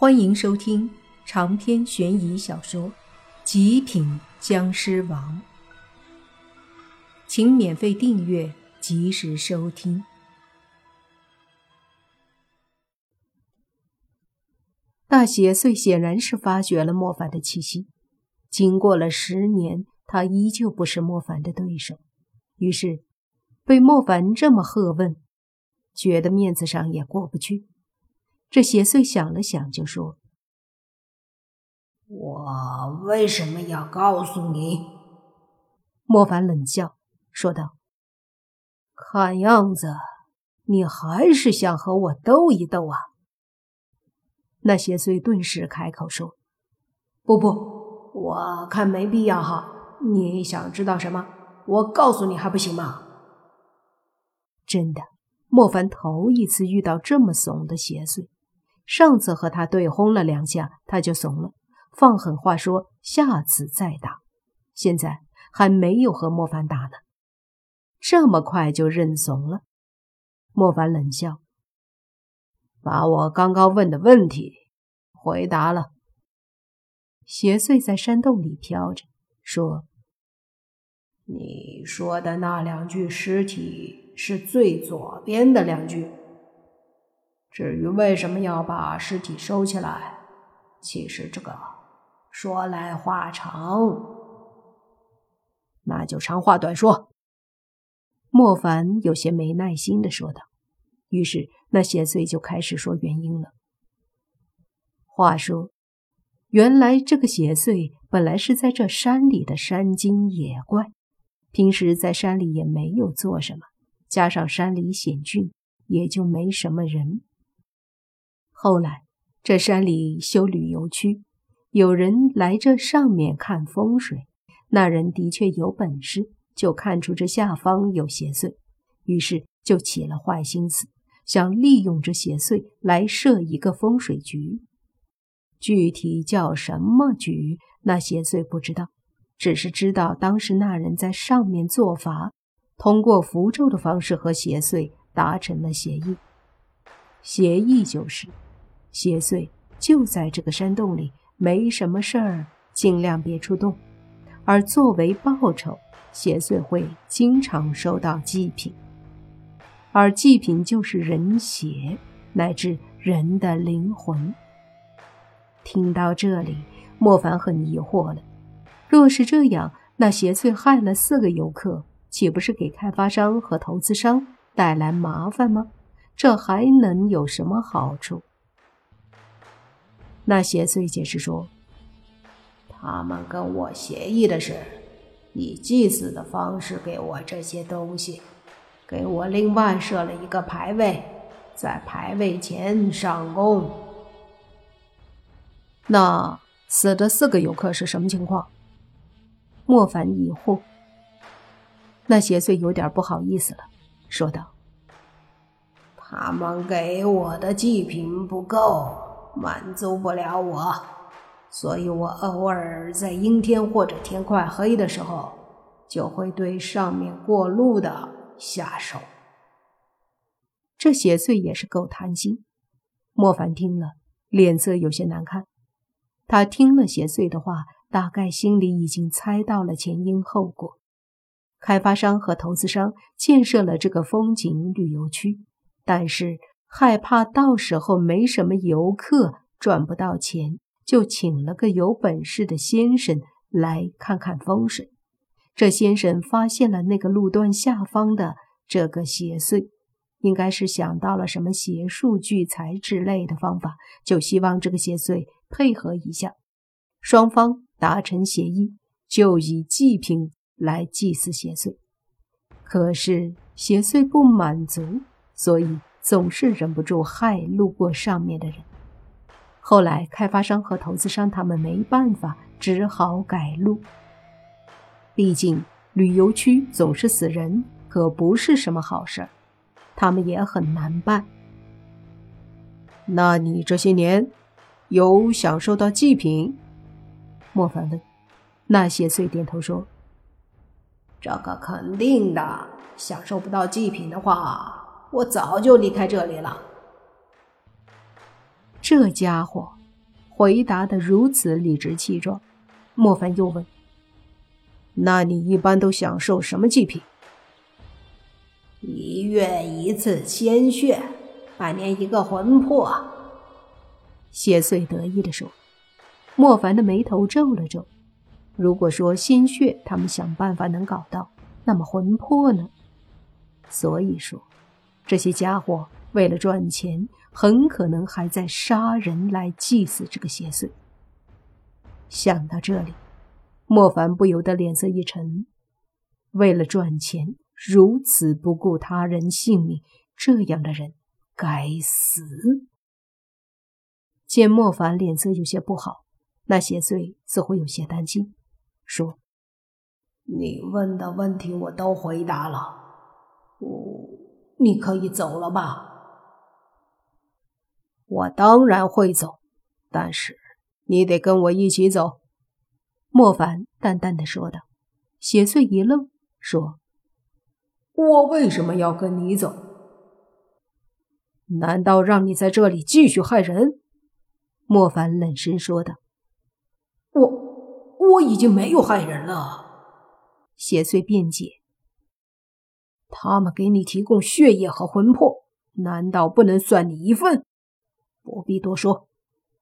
欢迎收听长篇悬疑小说《极品僵尸王》，请免费订阅，及时收听。大邪祟显然是发觉了莫凡的气息，经过了十年，他依旧不是莫凡的对手，于是被莫凡这么喝问，觉得面子上也过不去。这邪祟想了想，就说：“我为什么要告诉你？”莫凡冷笑说道：“看样子你还是想和我斗一斗啊！”那邪祟顿时开口说：“不不，我看没必要哈。你想知道什么？我告诉你还不行吗？”真的，莫凡头一次遇到这么怂的邪祟。上次和他对轰了两下，他就怂了，放狠话说下次再打。现在还没有和莫凡打呢，这么快就认怂了？莫凡冷笑，把我刚刚问的问题回答了。邪祟在山洞里飘着，说：“你说的那两具尸体是最左边的两具。”至于为什么要把尸体收起来，其实这个说来话长，那就长话短说。莫凡有些没耐心的说道。于是那邪祟就开始说原因了。话说，原来这个邪祟本来是在这山里的山精野怪，平时在山里也没有做什么，加上山里险峻，也就没什么人。后来，这山里修旅游区，有人来这上面看风水。那人的确有本事，就看出这下方有邪祟，于是就起了坏心思，想利用这邪祟来设一个风水局。具体叫什么局，那邪祟不知道，只是知道当时那人在上面做法，通过符咒的方式和邪祟达成了协议。协议就是。邪祟就在这个山洞里，没什么事儿，尽量别出动。而作为报酬，邪祟会经常收到祭品，而祭品就是人血乃至人的灵魂。听到这里，莫凡很疑惑了：若是这样，那邪祟害了四个游客，岂不是给开发商和投资商带来麻烦吗？这还能有什么好处？那邪祟解释说：“他们跟我协议的是，以祭祀的方式给我这些东西，给我另外设了一个牌位，在牌位前上供。那死的四个游客是什么情况？”莫凡疑惑。那邪祟有点不好意思了，说道：“他们给我的祭品不够。”满足不了我，所以我偶尔在阴天或者天快黑的时候，就会对上面过路的下手。这邪祟也是够贪心。莫凡听了，脸色有些难看。他听了邪祟的话，大概心里已经猜到了前因后果。开发商和投资商建设了这个风景旅游区，但是。害怕到时候没什么游客，赚不到钱，就请了个有本事的先生来看看风水。这先生发现了那个路段下方的这个邪祟，应该是想到了什么邪术聚财之类的方法，就希望这个邪祟配合一下。双方达成协议，就以祭品来祭祀邪祟。可是邪祟不满足，所以。总是忍不住害路过上面的人。后来，开发商和投资商他们没办法，只好改路。毕竟旅游区总是死人，可不是什么好事，他们也很难办。那你这些年有享受到祭品？莫凡问。那邪祟点头说：“这个肯定的，享受不到祭品的话。”我早就离开这里了。这家伙回答的如此理直气壮。莫凡又问：“那你一般都享受什么祭品？”一月一次鲜血，半年一个魂魄。谢穗得意地说。莫凡的眉头皱了皱。如果说鲜血他们想办法能搞到，那么魂魄呢？所以说，这些家伙为了赚钱，很可能还在杀人来祭祀这个邪祟。想到这里，莫凡不由得脸色一沉。为了赚钱，如此不顾他人性命，这样的人该死。见莫凡脸色有些不好。那邪祟似乎有些担心，说：“你问的问题我都回答了，我你可以走了吧？”“我当然会走，但是你得跟我一起走。”莫凡淡淡的说道。邪祟一愣，说：“我为什么要跟你走？难道让你在这里继续害人？”莫凡冷声说道。我我已经没有害人了，邪祟辩解。他们给你提供血液和魂魄，难道不能算你一份？不必多说，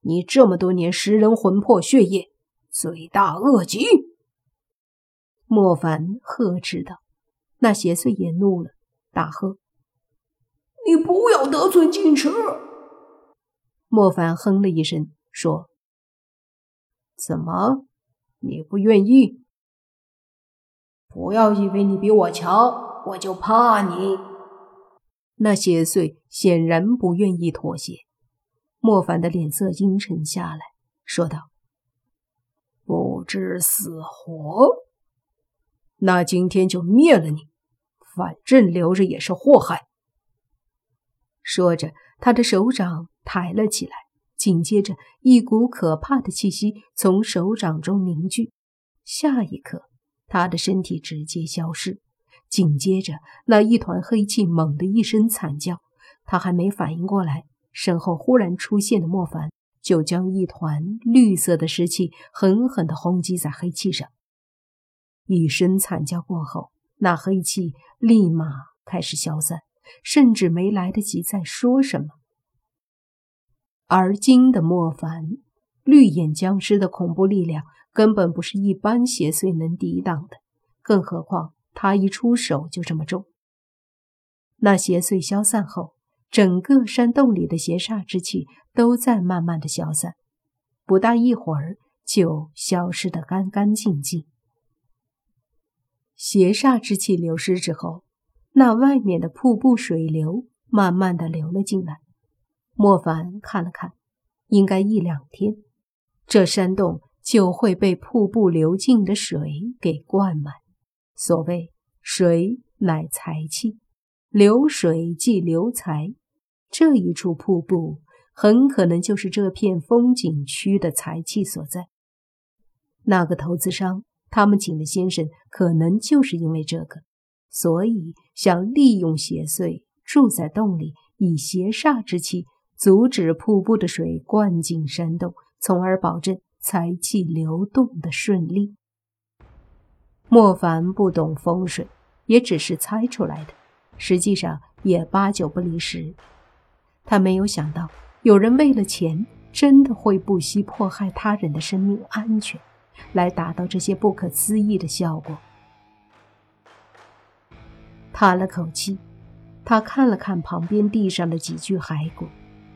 你这么多年食人魂魄血液，罪大恶极。莫凡呵斥道。那邪祟也怒了，大喝：“你不要得寸进尺！”莫凡哼了一声，说。怎么，你不愿意？不要以为你比我强，我就怕你。那邪祟显然不愿意妥协。莫凡的脸色阴沉下来，说道：“不知死活，那今天就灭了你，反正留着也是祸害。”说着，他的手掌抬了起来。紧接着，一股可怕的气息从手掌中凝聚，下一刻，他的身体直接消失。紧接着，那一团黑气猛地一声惨叫，他还没反应过来，身后忽然出现的莫凡就将一团绿色的尸气狠狠地轰击在黑气上。一声惨叫过后，那黑气立马开始消散，甚至没来得及再说什么。而今的莫凡，绿眼僵尸的恐怖力量根本不是一般邪祟能抵挡的，更何况他一出手就这么重。那邪祟消散后，整个山洞里的邪煞之气都在慢慢的消散，不大一会儿就消失得干干净净。邪煞之气流失之后，那外面的瀑布水流慢慢的流了进来。莫凡看了看，应该一两天，这山洞就会被瀑布流进的水给灌满。所谓“水乃财气，流水即流财”，这一处瀑布很可能就是这片风景区的财气所在。那个投资商，他们请的先生，可能就是因为这个，所以想利用邪祟住在洞里，以邪煞之气。阻止瀑布的水灌进山洞，从而保证财气流动的顺利。莫凡不懂风水，也只是猜出来的，实际上也八九不离十。他没有想到，有人为了钱，真的会不惜迫害他人的生命安全，来达到这些不可思议的效果。叹了口气，他看了看旁边地上的几具骸骨。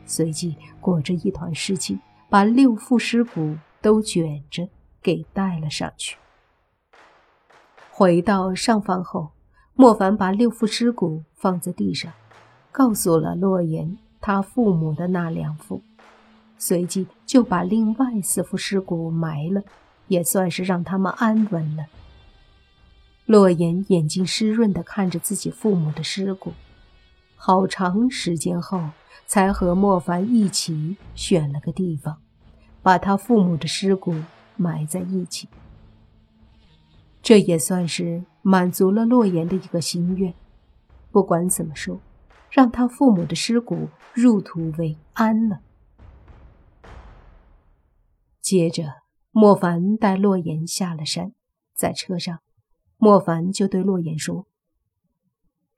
随即裹着一团湿气，把六副尸骨都卷着给带了上去。回到上方后，莫凡把六副尸骨放在地上，告诉了洛言他父母的那两副，随即就把另外四副尸骨埋了，也算是让他们安稳了。洛言眼睛湿润的看着自己父母的尸骨，好长时间后。才和莫凡一起选了个地方，把他父母的尸骨埋在一起。这也算是满足了洛言的一个心愿。不管怎么说，让他父母的尸骨入土为安了。接着，莫凡带洛言下了山，在车上，莫凡就对洛言说：“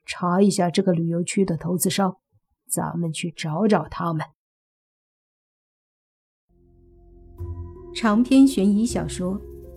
查一下这个旅游区的投资商，咱们去找找他们。”长篇悬疑小说《